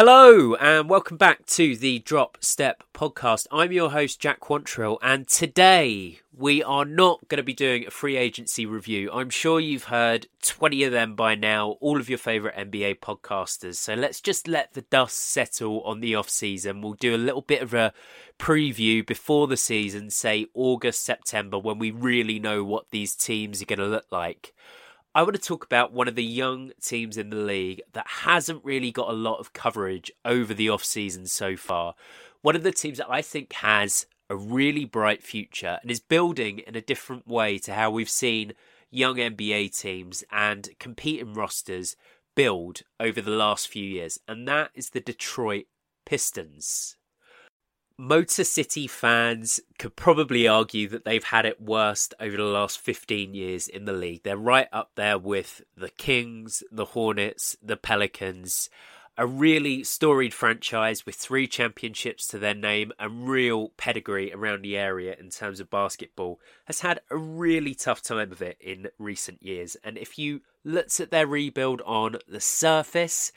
Hello, and welcome back to the Drop Step podcast. I'm your host, Jack Quantrill, and today we are not going to be doing a free agency review. I'm sure you've heard 20 of them by now, all of your favourite NBA podcasters. So let's just let the dust settle on the off season. We'll do a little bit of a preview before the season, say August, September, when we really know what these teams are going to look like. I want to talk about one of the young teams in the league that hasn't really got a lot of coverage over the off-season so far. One of the teams that I think has a really bright future and is building in a different way to how we've seen young NBA teams and competing rosters build over the last few years, and that is the Detroit Pistons. Motor City fans could probably argue that they've had it worst over the last 15 years in the league. They're right up there with the Kings, the Hornets, the Pelicans. A really storied franchise with three championships to their name and real pedigree around the area in terms of basketball has had a really tough time of it in recent years. And if you looked at their rebuild on the surface,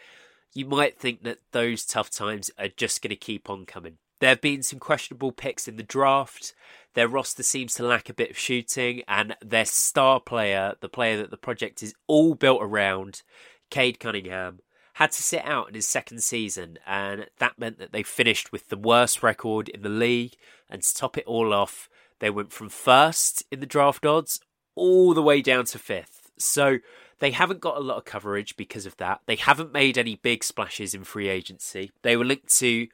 you might think that those tough times are just going to keep on coming. There have been some questionable picks in the draft. Their roster seems to lack a bit of shooting, and their star player, the player that the project is all built around, Cade Cunningham, had to sit out in his second season, and that meant that they finished with the worst record in the league. And to top it all off, they went from first in the draft odds all the way down to fifth. So they haven't got a lot of coverage because of that. They haven't made any big splashes in free agency. They were linked to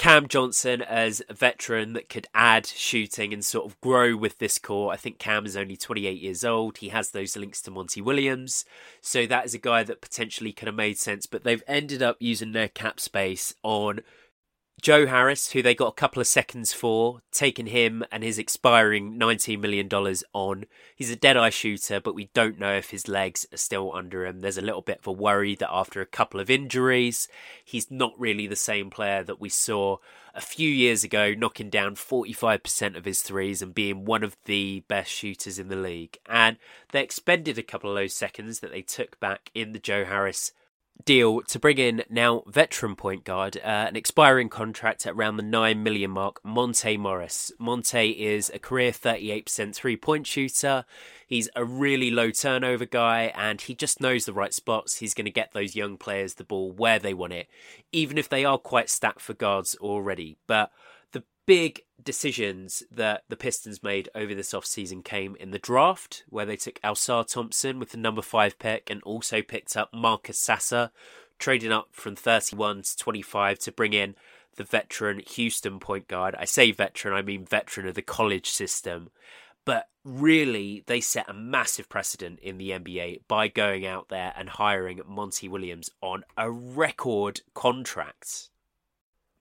Cam Johnson as a veteran that could add shooting and sort of grow with this core. I think Cam is only 28 years old. He has those links to Monty Williams. So that is a guy that potentially could have made sense, but they've ended up using their cap space on Joe Harris, who they got a couple of seconds for, taking him and his expiring $19 million on. He's a dead eye shooter, but we don't know if his legs are still under him. There's a little bit of a worry that after a couple of injuries, he's not really the same player that we saw a few years ago, knocking down 45% of his threes and being one of the best shooters in the league. And they expended a couple of those seconds that they took back in the Joe Harris deal to bring in now veteran point guard, uh, an expiring contract at around the 9 million mark, Monte Morris. Monte is a career 38% three point shooter. He's a really low turnover guy and he just knows the right spots. He's going to get those young players the ball where they want it, even if they are quite stacked for guards already. But big decisions that the Pistons made over this offseason came in the draft, where they took Ausar Thompson with the number five pick and also picked up Marcus Sasser, trading up from 31 to 25 to bring in the veteran Houston point guard. I say veteran, I mean veteran of the college system. But really, they set a massive precedent in the NBA by going out there and hiring Monty Williams on a record contract.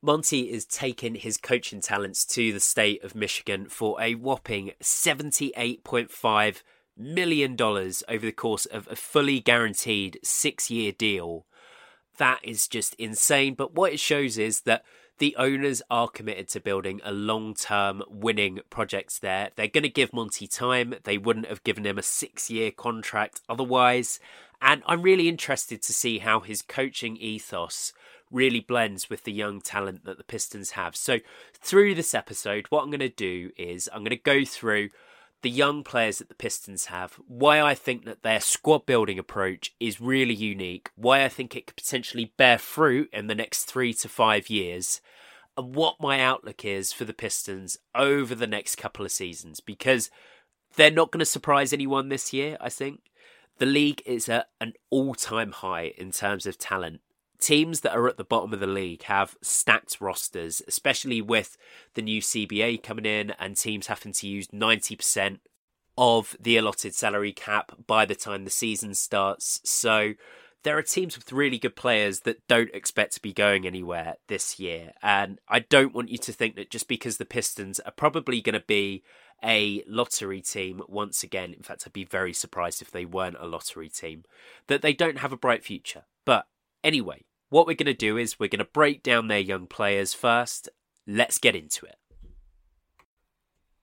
Monty is taking his coaching talents to the state of Michigan for a whopping $78.5 million over the course of a fully guaranteed six year deal. That is just insane. But what it shows is that the owners are committed to building a long term winning project there. They're going to give Monty time. They wouldn't have given him a six year contract otherwise. And I'm really interested to see how his coaching ethos really blends with the young talent that the Pistons have. So, through this episode, what I'm going to do is I'm going to go through the young players that the Pistons have, why I think that their squad building approach is really unique, why I think it could potentially bear fruit in the next three to five years, and what my outlook is for the Pistons over the next couple of seasons because they're not going to surprise anyone this year, I think. The league is at an all time high in terms of talent teams that are at the bottom of the league have stacked rosters, especially with the new CBA coming in and teams having to use 90% of the allotted salary cap by the time the season starts. So there are teams with really good players that don't expect to be going anywhere this year. And I don't want you to think that just because the Pistons are probably going to be a lottery team once again, in fact, I'd be very surprised if they weren't a lottery team, that they don't have a bright future. But anyway, what we're going to do is we're going to break down their young players first. Let's get into it.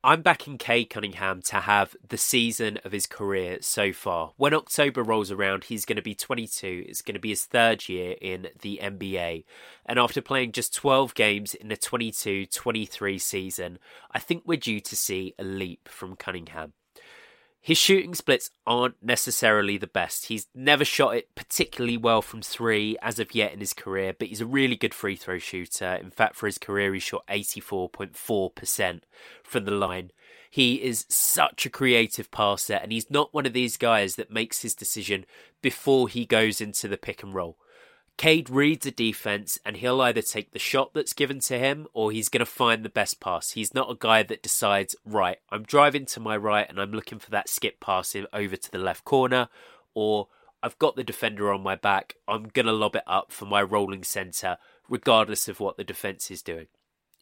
I'm backing Cade Cunningham to have the season of his career so far. When October rolls around, he's going to be 22. It's going to be his third year in the NBA. And after playing just 12 games in the 22 23 season, I think we're due to see a leap from Cunningham. His shooting splits aren't necessarily the best. He's never shot it particularly well from three as of yet in his career, but he's a really good free throw shooter. In fact, for his career, he shot 84.4% from the line. He is such a creative passer, and he's not one of these guys that makes his decision before he goes into the pick and roll. Cade reads a defense and he'll either take the shot that's given to him or he's going to find the best pass. He's not a guy that decides, right, I'm driving to my right and I'm looking for that skip pass over to the left corner, or I've got the defender on my back, I'm going to lob it up for my rolling centre, regardless of what the defence is doing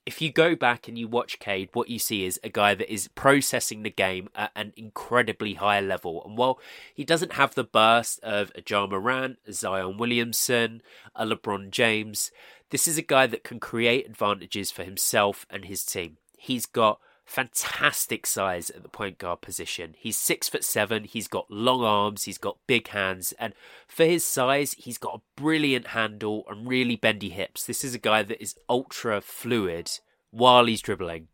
if you go back and you watch Cade, what you see is a guy that is processing the game at an incredibly high level. And while he doesn't have the burst of a Ja a Zion Williamson, a LeBron James, this is a guy that can create advantages for himself and his team. He's got fantastic size at the point guard position. He's six foot seven. He's got long arms. He's got big hands, and for his size, he's got a brilliant handle and really bendy hips. This is a guy that is ultra fluid while he's dribbling.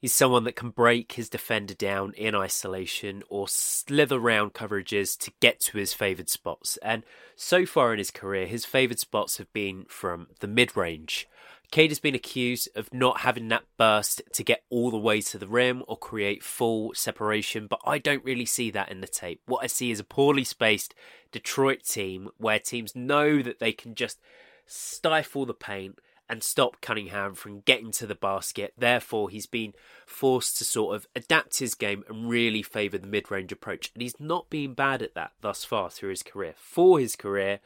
He's someone that can break his defender down in isolation or slither around coverages to get to his favoured spots. And so far in his career, his favoured spots have been from the mid range. Cade has been accused of not having that burst to get all the way to the rim or create full separation, but I don't really see that in the tape. What I see is a poorly spaced Detroit team where teams know that they can just stifle the paint and stop Cunningham from getting to the basket. Therefore, he's been forced to sort of adapt his game and really favour the mid range approach. And he's not been bad at that thus far through his career. For his career,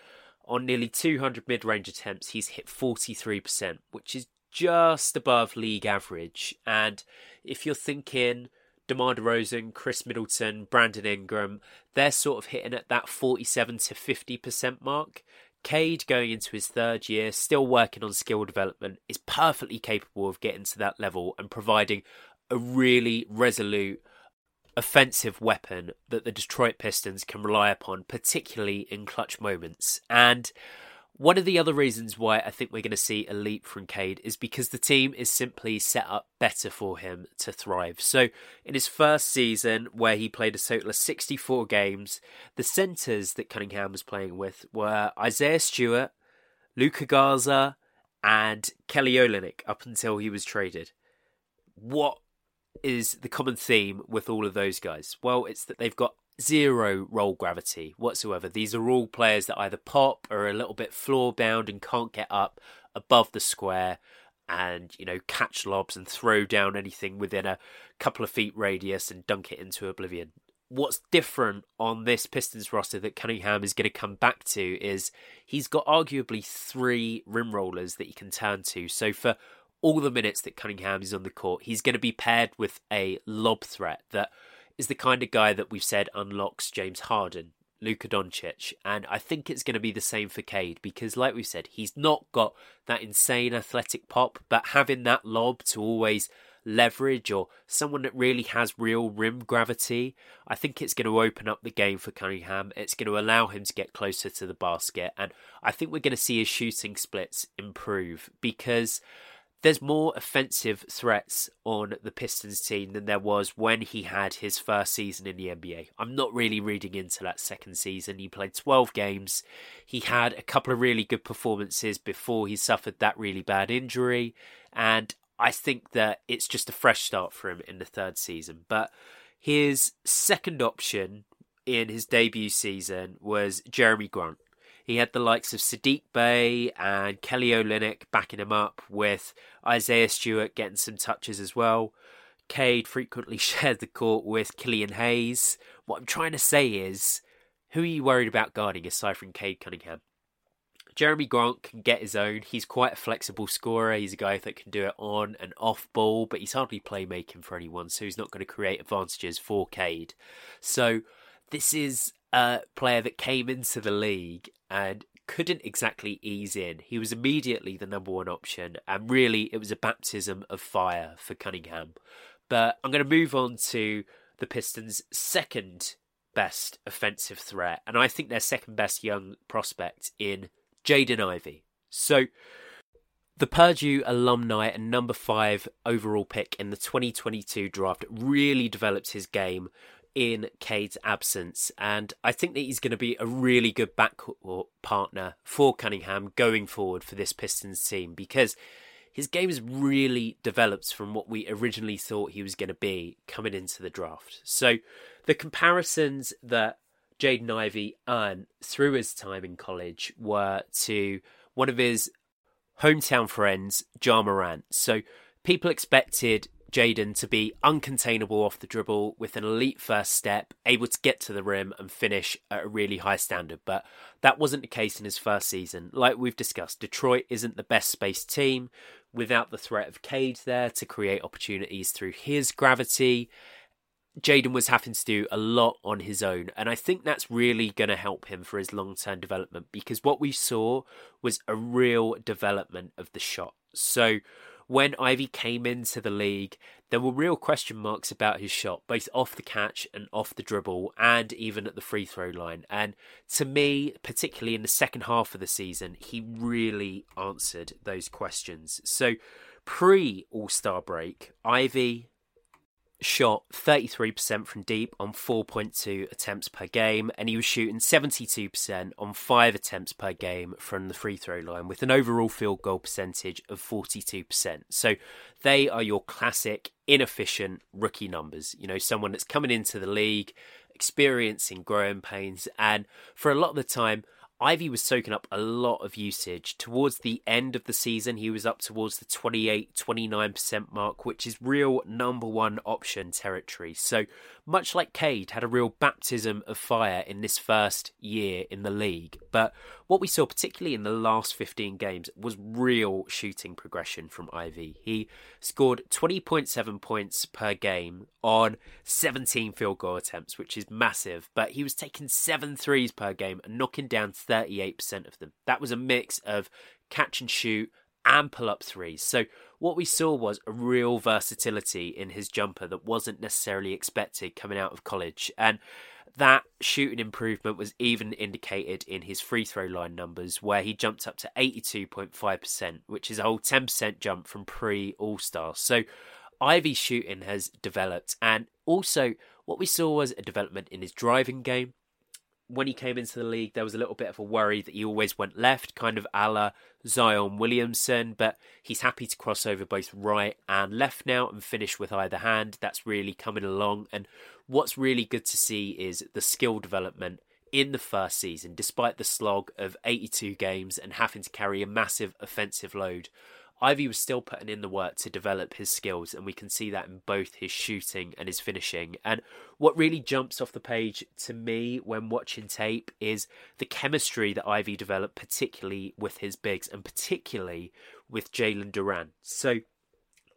on nearly 200 mid range attempts, he's hit 43%, which is just above league average. And if you're thinking DeMar DeRozan, Khris Middleton, Brandon Ingram, they're sort of hitting at that 47 to 50% mark. Cade, going into his third year, still working on skill development, is perfectly capable of getting to that level and providing a really resolute offensive weapon that the Detroit Pistons can rely upon, particularly in clutch moments. And one of the other reasons why I think we're going to see a leap from Cade is because the team is simply set up better for him to thrive. So, in his first season, where he played a total of 64 games, the centres that Cunningham was playing with were Isaiah Stewart, Luka Garza, and Kelly Olynyk up until he was traded. What is the common theme with all of those guys? Well, it's that they've got zero roll gravity whatsoever. These are all players that either pop or are a little bit floor bound and can't get up above the square and, you know, catch lobs and throw down anything within a couple of feet radius and dunk it into oblivion. What's different on this Pistons roster that Cunningham is going to come back to is he's got arguably three rim rollers that he can turn to. So for all the minutes that Cunningham is on the court, he's going to be paired with a lob threat that is the kind of guy that we've said unlocks James Harden, Luka Doncic, and I think it's going to be the same for Cade because, like we said, he's not got that insane athletic pop, but having that lob to always leverage or someone that really has real rim gravity, I think it's going to open up the game for Cunningham. It's going to allow him to get closer to the basket, and I think we're going to see his shooting splits improve because there's more offensive threats on the Pistons team than there was when he had his first season in the NBA. I'm not really reading into that second season. He played 12 games. He had a couple of really good performances before he suffered that really bad injury. And I think that it's just a fresh start for him in the third season. But his second option in his debut season was Jerami Grant. He had the likes of Sadiq Bey and Kelly Olynyk backing him up, with Isaiah Stewart getting some touches as well. Cade frequently shared the court with Killian Hayes. What I'm trying to say is, who are you worried about guarding aside from Cade Cunningham? Jerami Grant can get his own. He's quite a flexible scorer. He's a guy that can do it on and off ball, but he's hardly playmaking for anyone, so he's not going to create advantages for Cade. So this is a player that came into the league and couldn't exactly ease in. He was immediately the number one option, and really it was a baptism of fire for Cunningham. But I'm going to move on to the Pistons' second best offensive threat, and I think their second best young prospect in Jaden Ivey. So, the Purdue alumni and number five overall pick in the 2022 draft really developed his game in Cade's absence, and I think that he's going to be a really good backcourt partner for Cunningham going forward for this Pistons team because his game has really developed from what we originally thought he was going to be coming into the draft. So the comparisons that Jaden Ivey earned through his time in college were to one of his hometown friends, Ja Morant. So people expected Jaden to be uncontainable off the dribble with an elite first step, able to get to the rim and finish at a really high standard. But that wasn't the case in his first season. Like we've discussed, Detroit isn't the best spaced team without the threat of Cade there to create opportunities through his gravity. Jaden was having to do a lot on his own, and I think that's really going to help him for his long term development because what we saw was a real development of the shot. So, when Ivey came into the league, there were real question marks about his shot, both off the catch and off the dribble, and even at the free throw line. And to me, particularly in the second half of the season, he really answered those questions. So, pre All Star break, Ivey shot 33% from deep on 4.2 attempts per game, and he was shooting 72% on 5 attempts per game from the free throw line with an overall field goal percentage of 42%. So they are your classic inefficient rookie numbers. You know, someone that's coming into the league, experiencing growing pains, and for a lot of the time, Ivey was soaking up a lot of usage. Towards the end of the season, he was up towards the 28 29% mark, which is real number one option territory. So, much like Cade, had a real baptism of fire in this first year in the league. But what we saw, particularly in the last 15 games, was real shooting progression from Ivey. He scored 20.7 points per game on 17 field goal attempts, which is massive. But he was taking seven threes per game and knocking down 38% of them. That was a mix of catch and shoot and pull up threes. So what we saw was a real versatility in his jumper that wasn't necessarily expected coming out of college. And that shooting improvement was even indicated in his free throw line numbers, where he jumped up to 82.5%, which is a whole 10% jump from pre All Star. So Ivey's shooting has developed, and also what we saw was a development in his driving game when he came into the league, there was a little bit of a worry that he always went left, kind of a la Zion Williamson, but he's happy to cross over both right and left now and finish with either hand. That's really coming along. And what's really good to see is the skill development in the first season, despite the slog of 82 games and having to carry a massive offensive load. Ivey was still putting in the work to develop his skills, and we can see that in both his shooting and his finishing. And what really jumps off the page to me when watching tape is the chemistry that Ivey developed, particularly with his bigs and particularly with Jalen Duren. So,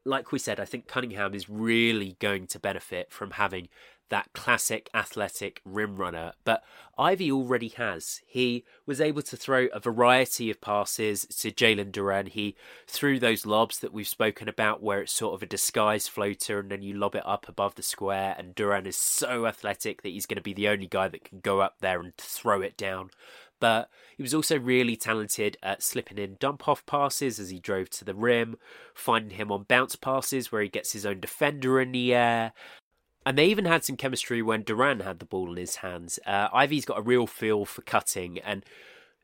like we said, I think Cunningham is really going to benefit from having that classic athletic rim runner, but Ivey already has. He was able to throw a variety of passes to Jalen Duren. He threw those lobs that we've spoken about, where it's sort of a disguised floater and then you lob it up above the square. And Duren is so athletic that he's going to be the only guy that can go up there and throw it down but he was also really talented at slipping in dump off passes as he drove to the rim, finding him on bounce passes where he gets his own defender in the air, and they even had some chemistry when Duren had the ball in his hands. Uh, Ivey's got a real feel for cutting, and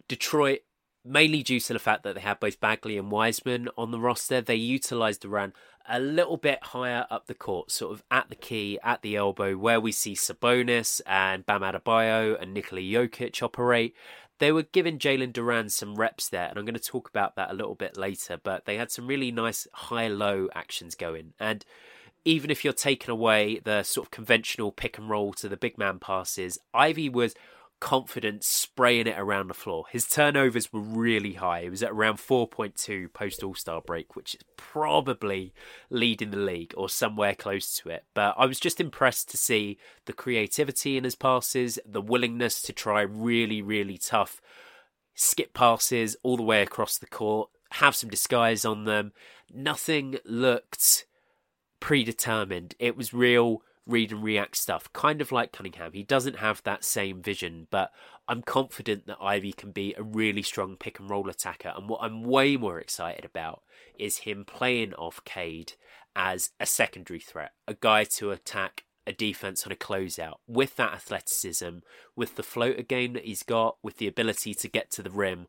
Detroit, mainly due to the fact that they had both Bagley and Wiseman on the roster, they utilised Duren a little bit higher up the court, sort of at the key, at the elbow, where we see Sabonis and Bam Adebayo and Nikola Jokic operate. They were giving Jalen Duren some reps there, and I'm going to talk about that a little bit later. But they had some really nice high-low actions going, and even if you're taking away the sort of conventional pick and roll to the big man passes, Ivey was confident spraying it around the floor. His turnovers were really high. It was at around 4.2 post All Star break, which is probably leading the league or somewhere close to it. But I was just impressed to see the creativity in his passes, the willingness to try really, really tough skip passes all the way across the court, have some disguise on them. Nothing looked predetermined. It was real read and react stuff, kind of like Cunningham. He doesn't have that same vision, but I'm confident that Ivey can be a really strong pick and roll attacker. And what I'm way more excited about is him playing off Cade as a secondary threat, a guy to attack a defense on a closeout with that athleticism, with the floater game that he's got, with the ability to get to the rim,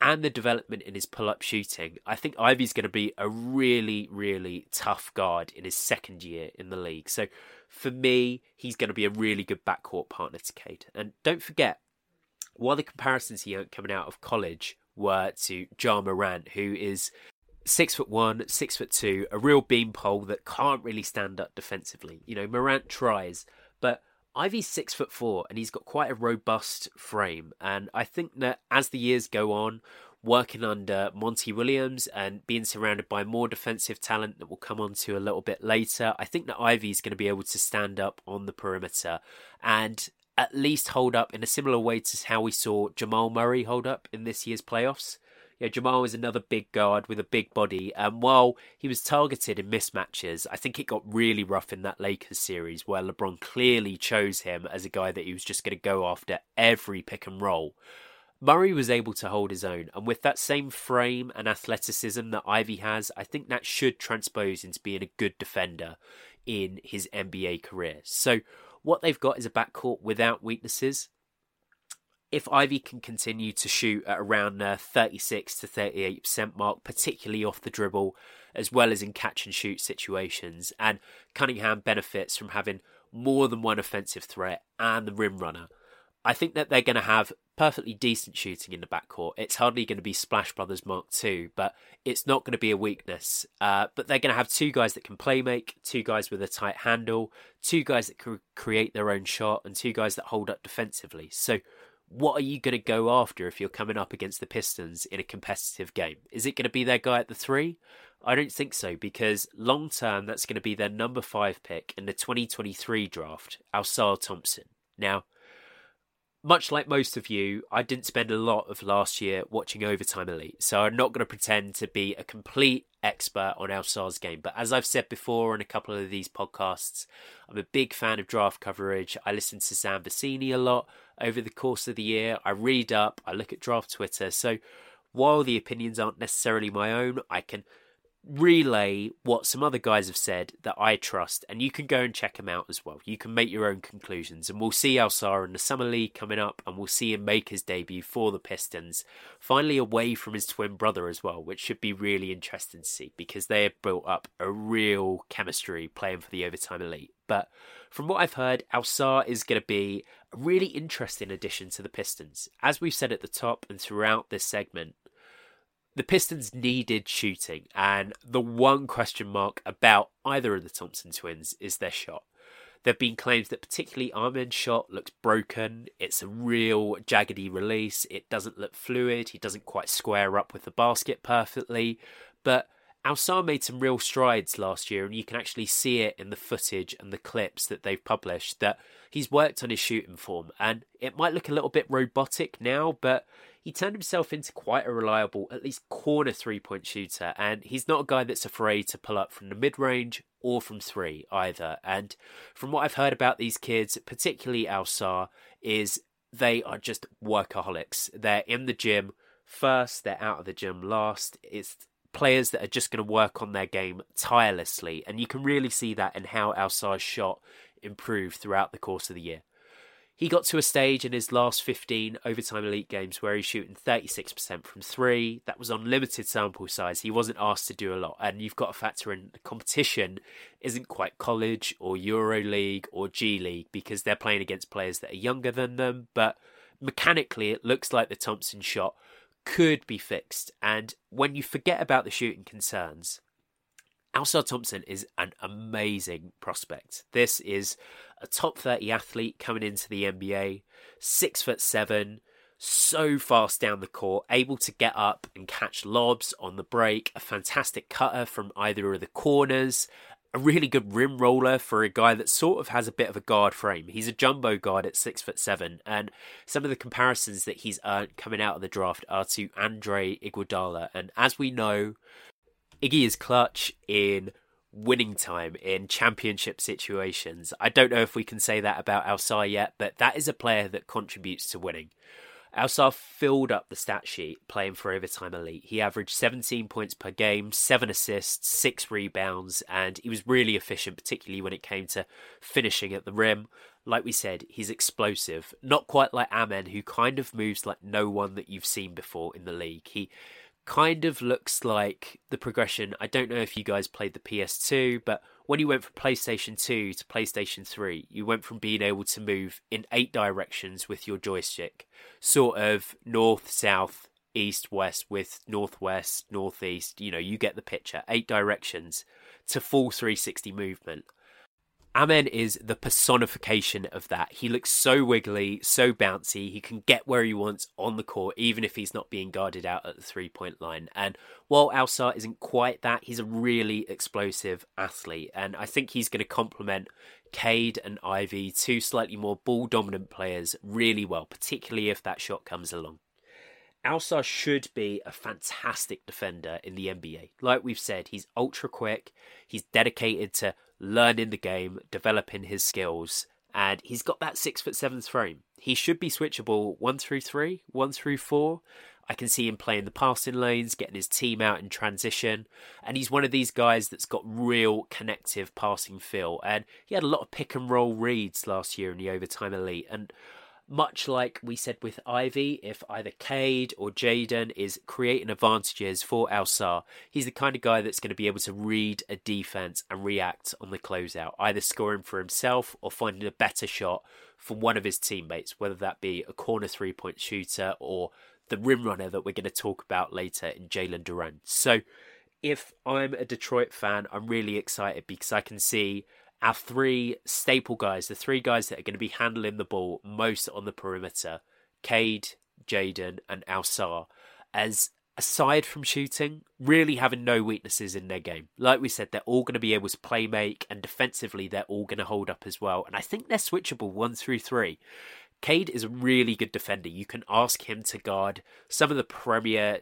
and the development in his pull up shooting. I think Ivey's going to be a really, really tough guard in his second year in the league. So for me, he's going to be a really good backcourt partner to Cade. And don't forget, while the comparisons here coming out of college were to Ja Morant, who is six foot one, six foot two, a real beanpole that can't really stand up defensively. You know, Morant tries, Ivey's six foot four and he's got quite a robust frame. And I think that as the years go on, working under Monty Williams and being surrounded by more defensive talent that we'll come on to a little bit later, I think that Ivey's going to be able to stand up on the perimeter and at least hold up in a similar way to how we saw Jamal Murray hold up in this year's playoffs. Yeah, Jamal is another big guard with a big body, and while he was targeted in mismatches, I think it got really rough in that Lakers series where LeBron clearly chose him as a guy that he was just going to go after every pick and roll. Murray was able to hold his own, and with that same frame and athleticism that Ivey has, I think that should transpose into being a good defender in his NBA career. So, what they've got is a backcourt without weaknesses if Ivey can continue to shoot at around the 36 to 38% mark, particularly off the dribble, as well as in catch and shoot situations, and Cunningham benefits from having more than one offensive threat and the rim runner, I think that they're going to have perfectly decent shooting in the backcourt. It's hardly going to be Splash Brothers Mark II, but it's not going to be a weakness. Uh, but they're going to have two guys that can play make, two guys with a tight handle, two guys that can create their own shot, and two guys that hold up defensively. So what are you going to go after if you're coming up against the Pistons in a competitive game? Is it going to be their guy at the three? I don't think so because long term that's going to be their number five pick in the 2023 draft, Ausar Thompson. Now, much like most of you, I didn't spend a lot of last year watching Overtime Elite, so I'm not going to pretend to be a complete expert on Ausar's game. But as I've said before in a couple of these podcasts, I'm a big fan of draft coverage. I listen to Sam Vecenie a lot over the course of the year. I read up, I look at draft Twitter. So while the opinions aren't necessarily my own, I can relay what some other guys have said that I trust, and you can go and check them out as well. You can make your own conclusions, and we'll see Ausar in the Summer League coming up, and we'll see him make his debut for the Pistons, finally away from his twin brother as well, which should be really interesting to see because they have built up a real chemistry playing for the Overtime Elite. But from what I've heard, Ausar is going to be a really interesting addition to the Pistons. As we've said at the top and throughout this segment, the Pistons needed shooting, and the one question mark about either of the Thompson twins is their shot. There have been claims that particularly Amen's shot looks broken. It's a real jaggedy release. It doesn't look fluid. He doesn't quite square up with the basket perfectly. But Ausar made some real strides last year, and you can actually see it in the footage and the clips that they've published that he's worked on his shooting form. And it might look a little bit robotic now, but he turned himself into quite a reliable, at least corner three point shooter. And he's not a guy that's afraid to pull up from the mid range or from three either. And from what I've heard about these kids, particularly Ausar, is they are just workaholics. They're in the gym first, they're out of the gym last. It's players that are just going to work on their game tirelessly. And you can really see that in how Ausar's shot improved throughout the course of the year. He got to a stage in his last 15 overtime elite games where he's shooting 36% from three. That was on limited sample size. He wasn't asked to do a lot. And you've got to factor in the competition isn't quite college or Euro League or G League because they're playing against players that are younger than them. But mechanically, it looks like the Thompson shot could be fixed. And when you forget about the shooting concerns, Ausar Thompson is an amazing prospect. This is a top 30 athlete coming into the NBA, six foot seven, so fast down the court, able to get up and catch lobs on the break, a fantastic cutter from either of the corners, a really good rim roller for a guy that sort of has a bit of a guard frame. He's a jumbo guard at six foot seven, and some of the comparisons that he's earned coming out of the draft are to Andre Iguodala. And as we know, Iggy is clutch in winning time in championship situations. I don't know if we can say that about Ausar yet, but that is a player that contributes to winning. Ausar filled up the stat sheet playing for Overtime Elite. He averaged 17 points per game, 7 assists, 6 rebounds, and he was really efficient, particularly when it came to finishing at the rim. Like we said, he's explosive. Not quite like Amen, who kind of moves like no one that you've seen before in the league. He kind of looks like the progression. I don't know if you guys played the PS2, but when you went from PlayStation 2 to PlayStation 3, you went from being able to move in eight directions with your joystick, sort of north, south, east, west, with northwest, northeast. You know, you get the picture. Eight directions to full 360 movement. Amen is the personification of that. He looks so wiggly, so bouncy. He can get where he wants on the court, even if he's not being guarded out at the three point line. And while Ausar isn't quite that, he's a really explosive athlete. And I think he's going to complement Cade and Ivey, two slightly more ball dominant players, really well, particularly if that shot comes along. Ausar should be a fantastic defender in the NBA. Like we've said, he's ultra quick, he's dedicated to learning the game, developing his skills, and he's got that six foot seven frame. He should be switchable one through three, one through four. I can see him playing the passing lanes, getting his team out in transition, and he's one of these guys that's got real connective passing feel. And he had a lot of pick and roll reads last year in the overtime elite, and much like we said with Ivey, if either Cade or Jaden is creating advantages for Ausar, he's the kind of guy that's going to be able to read a defense and react on the closeout, either scoring for himself or finding a better shot for one of his teammates, whether that be a corner three point shooter or the rim runner that we're going to talk about later in Jalen Duren. So, if I'm a Detroit fan, I'm really excited because I can see our three staple guys, the three guys that are going to be handling the ball most on the perimeter, Cade, Jaden, and Ausar, as aside from shooting, really having no weaknesses in their game. Like we said, they're all going to be able to play make, and defensively, they're all going to hold up as well. And I think they're switchable one through three. Cade is a really good defender. You can ask him to guard some of the premier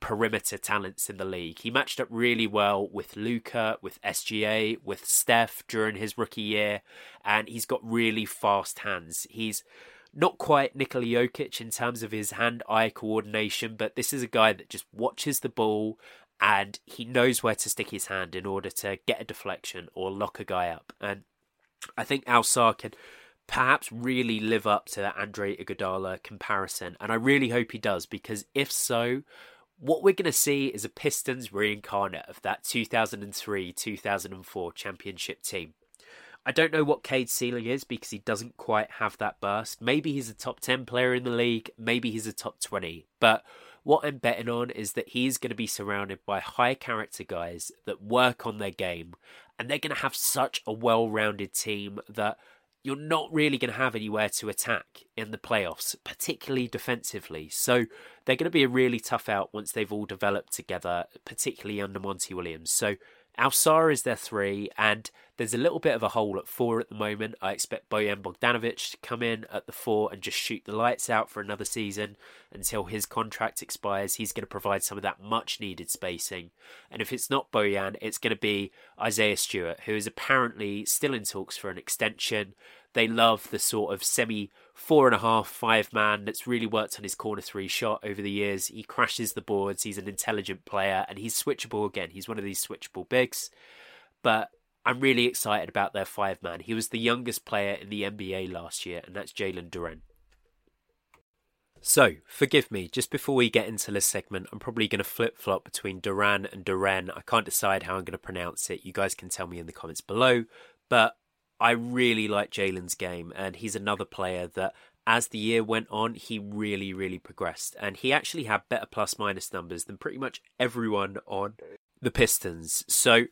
perimeter talents in the league. He matched up really well with Luka, with SGA, with Steph during his rookie year, and he's got really fast hands. He's not quite Nikola Jokic in terms of his hand-eye coordination, but this is a guy that just watches the ball and he knows where to stick his hand in order to get a deflection or lock a guy up. And I think Ausar can perhaps really live up to that Andre Iguodala comparison, and I really hope he does because if so, what we're going to see is a Pistons reincarnate of that 2003 2004 championship team. I don't know what Cade's ceiling is because he doesn't quite have that burst. Maybe he's a top 10 player in the league, maybe he's a top 20. But what I'm betting on is that he's going to be surrounded by high character guys that work on their game, and they're going to have such a well rounded team that you're not really going to have anywhere to attack in the playoffs, particularly defensively. So they're going to be a really tough out once they've all developed together, particularly under Monty Williams. So Ausar is their three, and there's a little bit of a hole at four at the moment. I expect Bojan Bogdanovic to come in at the four and just shoot the lights out for another season until his contract expires. He's going to provide some of that much needed spacing. And if it's not Bojan, it's going to be Isaiah Stewart, who is apparently still in talks for an extension. They love the sort of semi four and a half, five man that's really worked on his corner three shot over the years. He crashes the boards. He's an intelligent player and he's switchable again. He's one of these switchable bigs. But I'm really excited about their five man. He was the youngest player in the NBA last year, and that's Jalen Duren. So, forgive me, just before we get into this segment, I'm probably going to flip flop between Duran and Duran. I can't decide how I'm going to pronounce it. You guys can tell me in the comments below. But I really like Jalen's game, and he's another player that, as the year went on, he really, really progressed. And he actually had better plus minus numbers than pretty much everyone on the Pistons. So,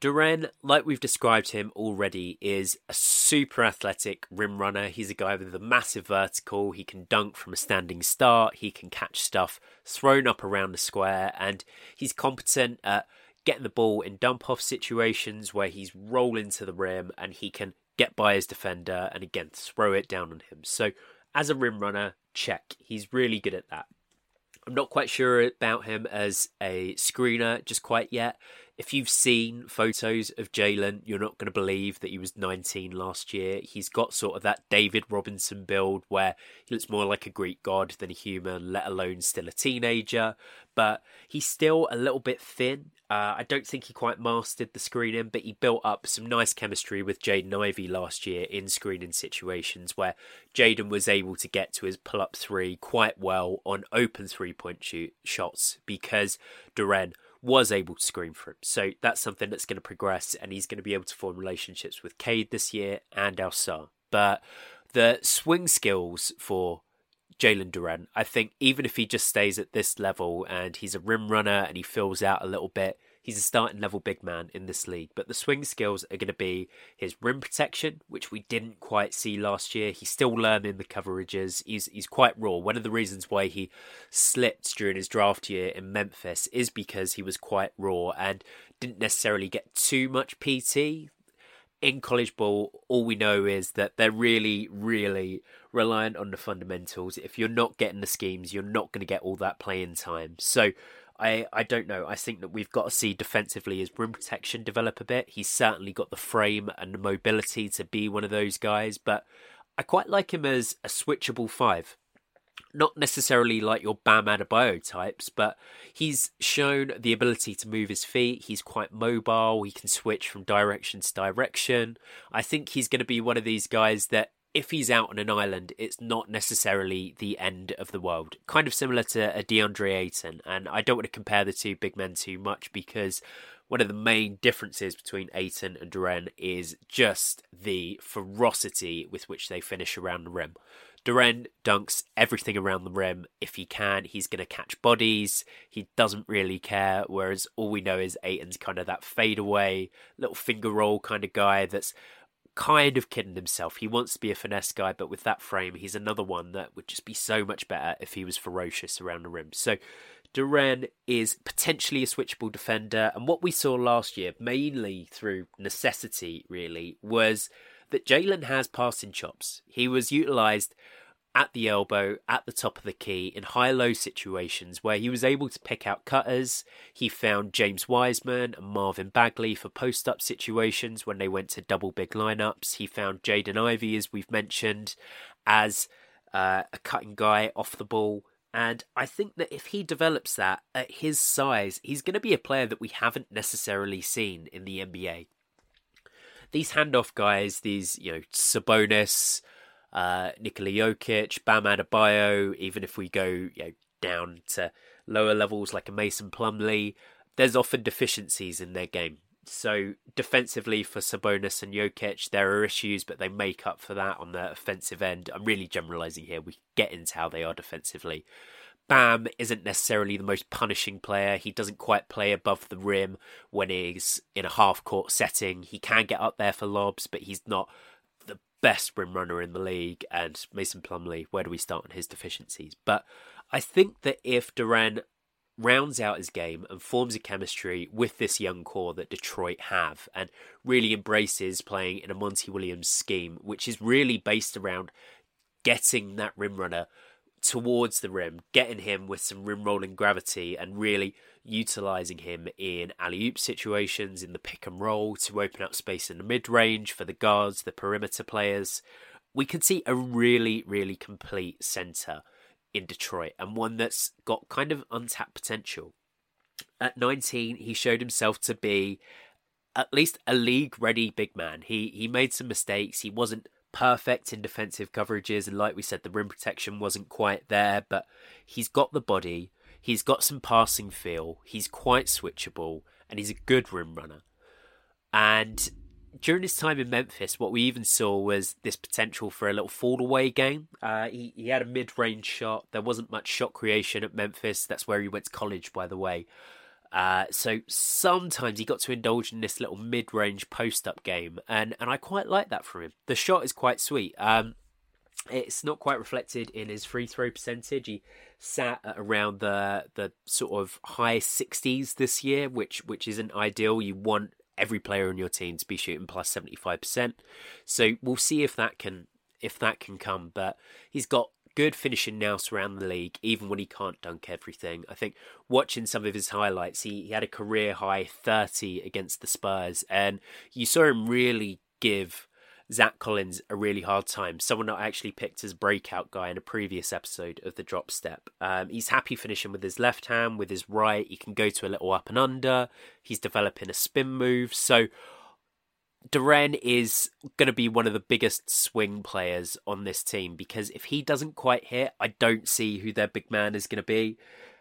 Duren, like we've described him already, is a super athletic rim runner. He's a guy with a massive vertical. He can dunk from a standing start. He can catch stuff thrown up around the square, and he's competent at getting the ball in dump off situations where he's rolling to the rim and he can get by his defender and again throw it down on him. So, as a rim runner, check. He's really good at that. I'm not quite sure about him as a screener just quite yet. If you've seen photos of Jalen, you're not going to believe that he was 19 last year. He's got sort of that David Robinson build where he looks more like a Greek god than a human, let alone still a teenager. But he's still a little bit thin. Uh, I don't think he quite mastered the screening, but he built up some nice chemistry with Jaden Ivey last year in screening situations where Jaden was able to get to his pull up three quite well on open three point shoot shots because Duren was able to screen for him. So that's something that's going to progress, and he's going to be able to form relationships with Cade this year and Ausar. But the swing skills for Jalen Duren, I think even if he just stays at this level and he's a rim runner and he fills out a little bit, He's a starting level big man in this league, but the swing skills are going to be his rim protection, which we didn't quite see last year. He's still learning the coverages. He's he's quite raw. One of the reasons why he slipped during his draft year in Memphis is because he was quite raw and didn't necessarily get too much PT in college ball, all we know is that they're really, really reliant on the fundamentals. If you're not getting the schemes, you're not going to get all that playing time. So I, I don't know. I think that we've got to see defensively his rim protection develop a bit. He's certainly got the frame and the mobility to be one of those guys, but I quite like him as a switchable five. Not necessarily like your Bam Adebayo types, but he's shown the ability to move his feet. He's quite mobile. He can switch from direction to direction. I think he's going to be one of these guys that if he's out on an island, it's not necessarily the end of the world. Kind of similar to a DeAndre Ayton, and I don't want to compare the two big men too much because one of the main differences between Ayton and Duren is just the ferocity with which they finish around the rim. Duren dunks everything around the rim. If he can, he's going to catch bodies. He doesn't really care. Whereas all we know is Ayton's kind of that fadeaway, little finger roll kind of guy that's kind of kidding himself. He wants to be a finesse guy, but with that frame, he's another one that would just be so much better if he was ferocious around the rim. So Duren is potentially a switchable defender, and what we saw last year, mainly through necessity, really, was that Jalen has passing chops. He was utilized at the elbow, at the top of the key, in high low situations where he was able to pick out cutters. He found James Wiseman and Marvin Bagley for post up situations when they went to double big lineups. He found Jaden Ivey, as we've mentioned, as uh, a cutting guy off the ball. And I think that if he develops that at his size, he's going to be a player that we haven't necessarily seen in the NBA. These handoff guys, these, you know, Sabonis, uh, Nikola Jokic, Bam Adebayo, even if we go you know, down to lower levels like a Mason Plumlee, there's often deficiencies in their game. So defensively for Sabonis and Jokic, there are issues, but they make up for that on the offensive end. I'm really generalizing here. We get into how they are defensively. Bam isn't necessarily the most punishing player. He doesn't quite play above the rim when he's in a half court setting. He can get up there for lobs, but he's not best rim runner in the league, and Mason Plumlee, where do we start on his deficiencies? But I think that if Duren rounds out his game and forms a chemistry with this young core that Detroit have and really embraces playing in a Monty Williams scheme, which is really based around getting that rim runner towards the rim, getting him with some rim rolling gravity and really utilizing him in alley oop situations, in the pick and roll to open up space in the mid range for the guards, the perimeter players. We can see a really, really complete center in Detroit and one that's got kind of untapped potential. At 19, he showed himself to be at least a league ready big man. He he made some mistakes. He wasn't perfect in defensive coverages and like we said the rim protection wasn't quite there, but he's got the body. He's got some passing feel. He's quite switchable, and he's a good rim runner. And during his time in Memphis, what we even saw was this potential for a little fall away game. Uh, he, he had a mid range shot. There wasn't much shot creation at Memphis. That's where he went to college, by the way. Uh, so sometimes he got to indulge in this little mid range post up game, and, and I quite like that from him. The shot is quite sweet. Um, it's not quite reflected in his free throw percentage. He sat at around the the sort of high 60s this year, which which isn't ideal. You want every player on your team to be shooting plus 75%. So we'll see if that can if that can come, but he's got good finishing now around the league, even when he can't dunk everything. I think watching some of his highlights, he, he had a career high 30 against the Spurs, and you saw him really give Zach Collins a really hard time. Someone I actually picked as breakout guy in a previous episode of the drop step. Um, he's happy finishing with his left hand, with his right. He can go to a little up and under. He's developing a spin move. So Duren is going to be one of the biggest swing players on this team because if he doesn't quite hit, I don't see who their big man is going to be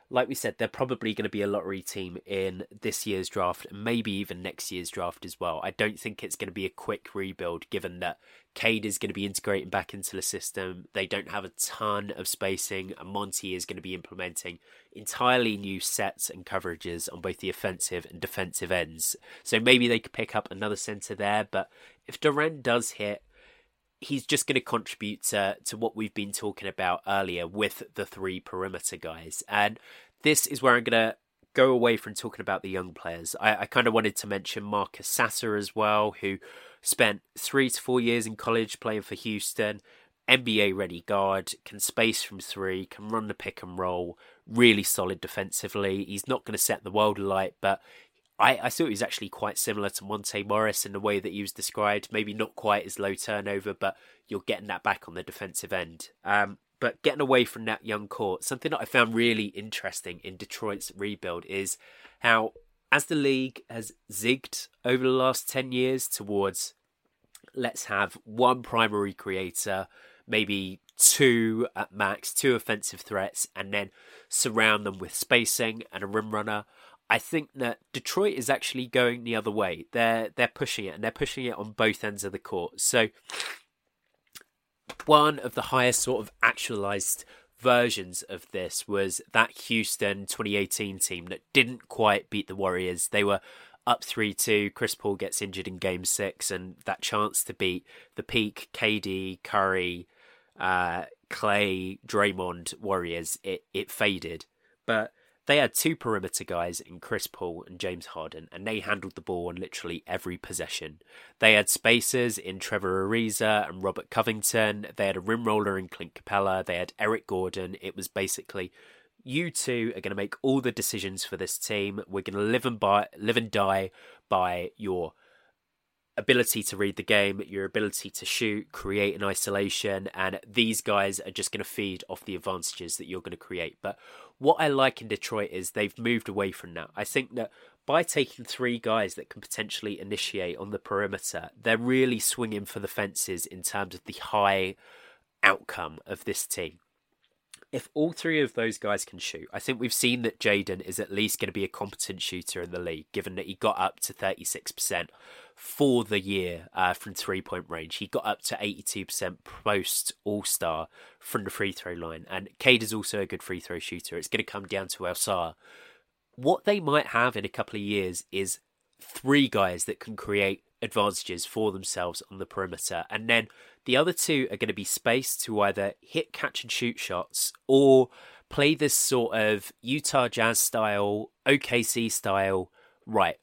like we said, they're probably going to be a lottery team in this year's draft, maybe even next year's draft as well. I don't think it's going to be a quick rebuild, given that Cade is going to be integrating back into the system. They don't have a ton of spacing, and Monty is going to be implementing entirely new sets and coverages on both the offensive and defensive ends. So maybe they could pick up another centre there, but if Duren does hit, he's just going to contribute to, to what we've been talking about earlier with the three perimeter guys. And this is where I'm going to go away from talking about the young players. I, I kind of wanted to mention Marcus Sasser as well, who spent three to four years in college playing for Houston. NBA ready guard, can space from three, can run the pick and roll, really solid defensively. He's not going to set the world alight, but I, I thought he was actually quite similar to Monte Morris in the way that he was described. Maybe not quite as low turnover, but you're getting that back on the defensive end. Um, but getting away from that young core, something that I found really interesting in Detroit's rebuild is how, as the league has zigged over the last 10 years towards let's have one primary creator, maybe two at max, two offensive threats, and then surround them with spacing and a rim runner. I think that Detroit is actually going the other way. They're they're pushing it and they're pushing it on both ends of the court. So one of the highest sort of actualized versions of this was that Houston 2018 team that didn't quite beat the Warriors. They were up 3 2. Chris Paul gets injured in game six, and that chance to beat the peak KD, Curry, uh, Clay, Draymond Warriors, it, it faded. But they had two perimeter guys in Chris Paul and James Harden, and they handled the ball on literally every possession. They had spacers in Trevor Ariza and Robert Covington. They had a rim roller in Clint Capela. They had Eric Gordon. It was basically you two are going to make all the decisions for this team. We're going to live and live and die by your ability to read the game, your ability to shoot, create in isolation, and these guys are just going to feed off the advantages that you're going to create. But what I like in Detroit is they've moved away from that. I think that by taking three guys that can potentially initiate on the perimeter, they're really swinging for the fences in terms of the high outcome of this team if all three of those guys can shoot, I think we've seen that Jaden is at least going to be a competent shooter in the league, given that he got up to 36% for the year uh, from three point range. He got up to 82% post All Star from the free throw line. And Cade is also a good free throw shooter. It's going to come down to Ausar. What they might have in a couple of years is three guys that can create advantages for themselves on the perimeter. And then the other two are going to be spaced to either hit, catch, and shoot shots or play this sort of Utah Jazz style, OKC style. Right,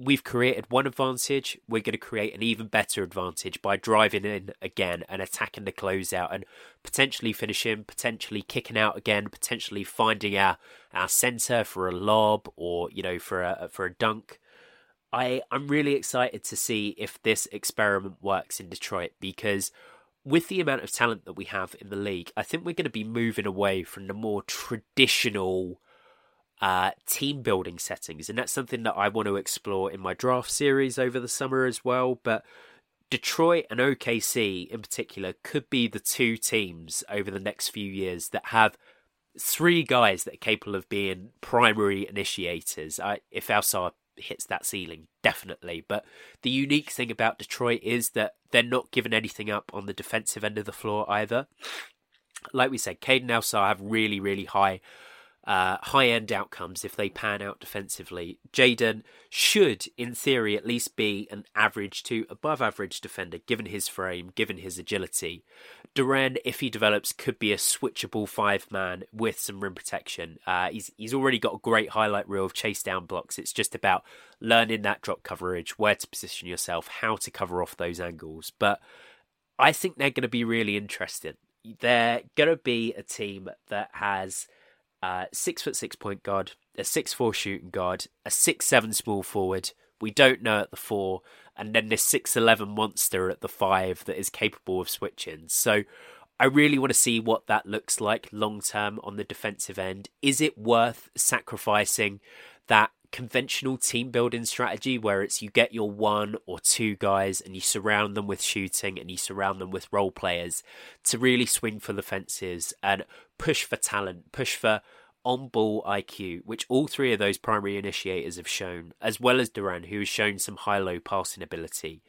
we've created one advantage. We're going to create an even better advantage by driving in again and attacking the closeout and potentially finishing, potentially kicking out again, potentially finding our our center for a lob or you know for a for a dunk. I I'm really excited to see if this experiment works in Detroit because with the amount of talent that we have in the league, I think we're going to be moving away from the more traditional uh, team building settings, and that's something that I want to explore in my draft series over the summer as well. But Detroit and OKC in particular could be the two teams over the next few years that have three guys that are capable of being primary initiators. I, if Ausar hits that ceiling, definitely. But the unique thing about Detroit is that they're not giving anything up on the defensive end of the floor either. Like we said, Caden Ausar have really, really high uh, high end outcomes if they pan out defensively. Jaden should, in theory, at least be an average to above average defender, given his frame, given his agility. Duren, if he develops, could be a switchable five man with some rim protection. Uh, he's he's already got a great highlight reel of chase down blocks. It's just about learning that drop coverage, where to position yourself, how to cover off those angles. But I think they're going to be really interesting they're going to be a team that has a six foot six point guard, a six four shooting guard, a six seven small forward. We don't know at the four, and then this six eleven monster at the five that is capable of switching. So I really want to see what that looks like long term on the defensive end. Is it worth sacrificing that conventional team building strategy where it's you get your one or two guys and you surround them with shooting and you surround them with role players to really swing for the fences and push for talent, push for on ball IQ, which all three of those primary initiators have shown, as well as Duren, who has shown some high low passing ability.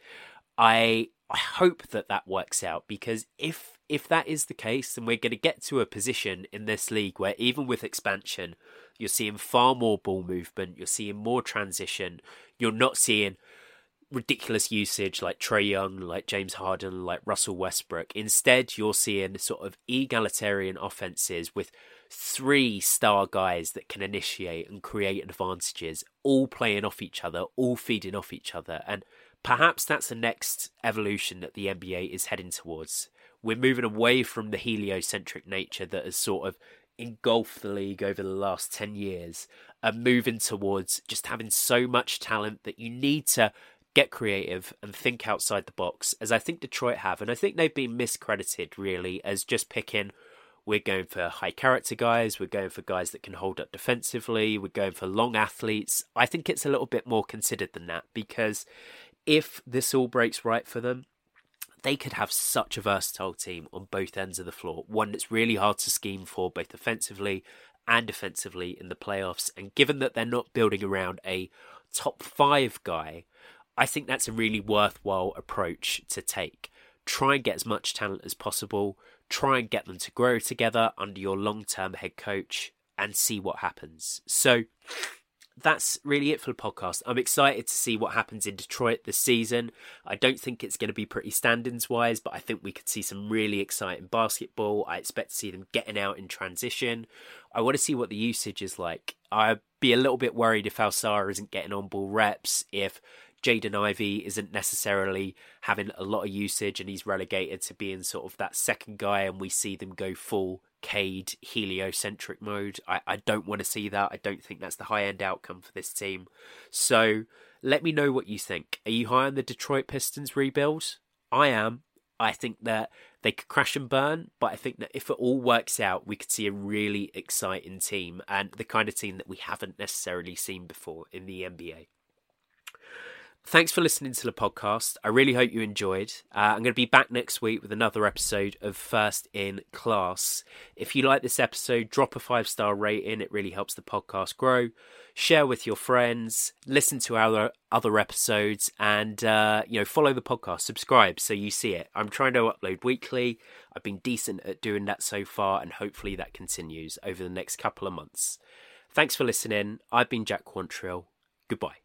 I I hope that that works out because if if that is the case, then we're going to get to a position in this league where even with expansion, you're seeing far more ball movement, you're seeing more transition, you're not seeing ridiculous usage like Trae Young, like James Harden, like Russell Westbrook. Instead, you're seeing sort of egalitarian offenses with three star guys that can initiate and create advantages, all playing off each other, all feeding off each other. And perhaps that's the next evolution that the NBA is heading towards. We're moving away from the heliocentric nature that has sort of engulfed the league over the last 10 years and moving towards just having so much talent that you need to get creative and think outside the box, as I think Detroit have. And I think they've been miscredited, really, as just picking we're going for high character guys, we're going for guys that can hold up defensively, we're going for long athletes. I think it's a little bit more considered than that because if this all breaks right for them, they could have such a versatile team on both ends of the floor. One that's really hard to scheme for, both offensively and defensively in the playoffs. And given that they're not building around a top five guy, I think that's a really worthwhile approach to take. Try and get as much talent as possible, try and get them to grow together under your long term head coach, and see what happens. So, that's really it for the podcast. I'm excited to see what happens in Detroit this season. I don't think it's going to be pretty standings wise, but I think we could see some really exciting basketball. I expect to see them getting out in transition. I want to see what the usage is like. I'd be a little bit worried if Ausar isn't getting on ball reps, if Jaden Ivey isn't necessarily having a lot of usage and he's relegated to being sort of that second guy and we see them go full Cade heliocentric mode. I, I don't want to see that. I don't think that's the high end outcome for this team. So let me know what you think. Are you high on the Detroit Pistons rebuild? I am. I think that they could crash and burn, but I think that if it all works out, we could see a really exciting team and the kind of team that we haven't necessarily seen before in the NBA. Thanks for listening to the podcast. I really hope you enjoyed. Uh, I'm going to be back next week with another episode of First in Class. If you like this episode, drop a five star rating. It really helps the podcast grow. Share with your friends. Listen to our other episodes, and uh, you know follow the podcast. Subscribe so you see it. I'm trying to upload weekly. I've been decent at doing that so far, and hopefully that continues over the next couple of months. Thanks for listening. I've been Jack Quantrill. Goodbye.